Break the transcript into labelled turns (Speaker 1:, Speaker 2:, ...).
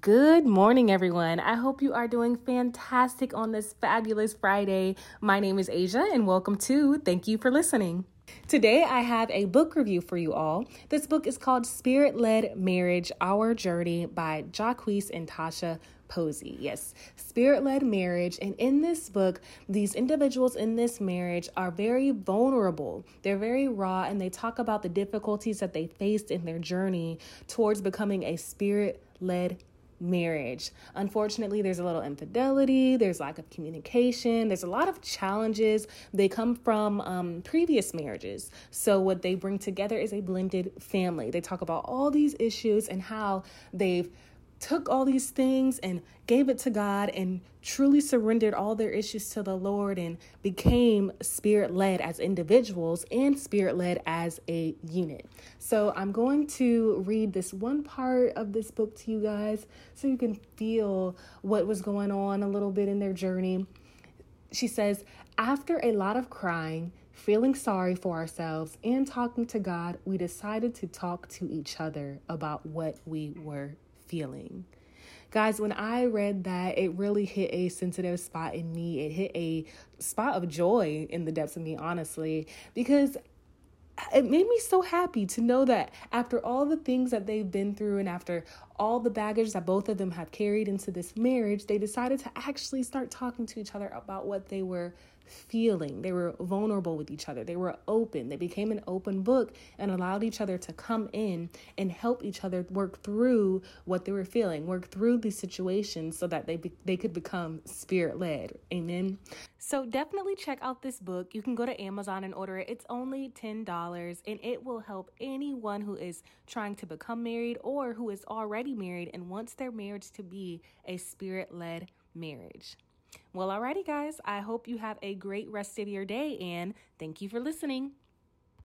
Speaker 1: Good morning, everyone. I hope you are doing fantastic on this fabulous Friday. My name is Asia, and welcome to Thank You for Listening. Today, I have a book review for you all. This book is called Spirit Led Marriage Our Journey by Jacques and Toshia Posey. Yes, spirit led marriage. And in this book, these individuals in this marriage are very vulnerable. They're very raw and they talk about the difficulties that they faced in their journey towards becoming a spirit led marriage. Unfortunately, there's a little infidelity, there's lack of communication, there's a lot of challenges. They come from um, previous marriages. So, what they bring together is a blended family. They talk about all these issues and how they've took all these things and gave it to God and truly surrendered all their issues to the Lord and became spirit led as individuals and spirit led as a unit. So I'm going to read this one part of this book to you guys so you can feel what was going on a little bit in their journey. She says, after a lot of crying, feeling sorry for ourselves, and talking to God, we decided to talk to each other about what we were feeling. Guys, when I read that, it really hit a sensitive spot in me. It hit a spot of joy in the depths of me, honestly, because it made me so happy to know that after all the things that they've been through and after all the baggage that both of them have carried into this marriage, they decided to actually start talking to each other about what they were feeling. They were vulnerable with each other. They were open. They became an open book and allowed each other to come in and help each other work through what they were feeling, work through these situations so that they be- they could become spirit led. Amen. So definitely check out this book. You can go to Amazon and order it. It's only $10 and it will help anyone who is trying to become married or who is already married and wants their marriage to be a spirit led marriage. Well, alrighty, guys. I hope you have a great rest of your day and thank you for listening.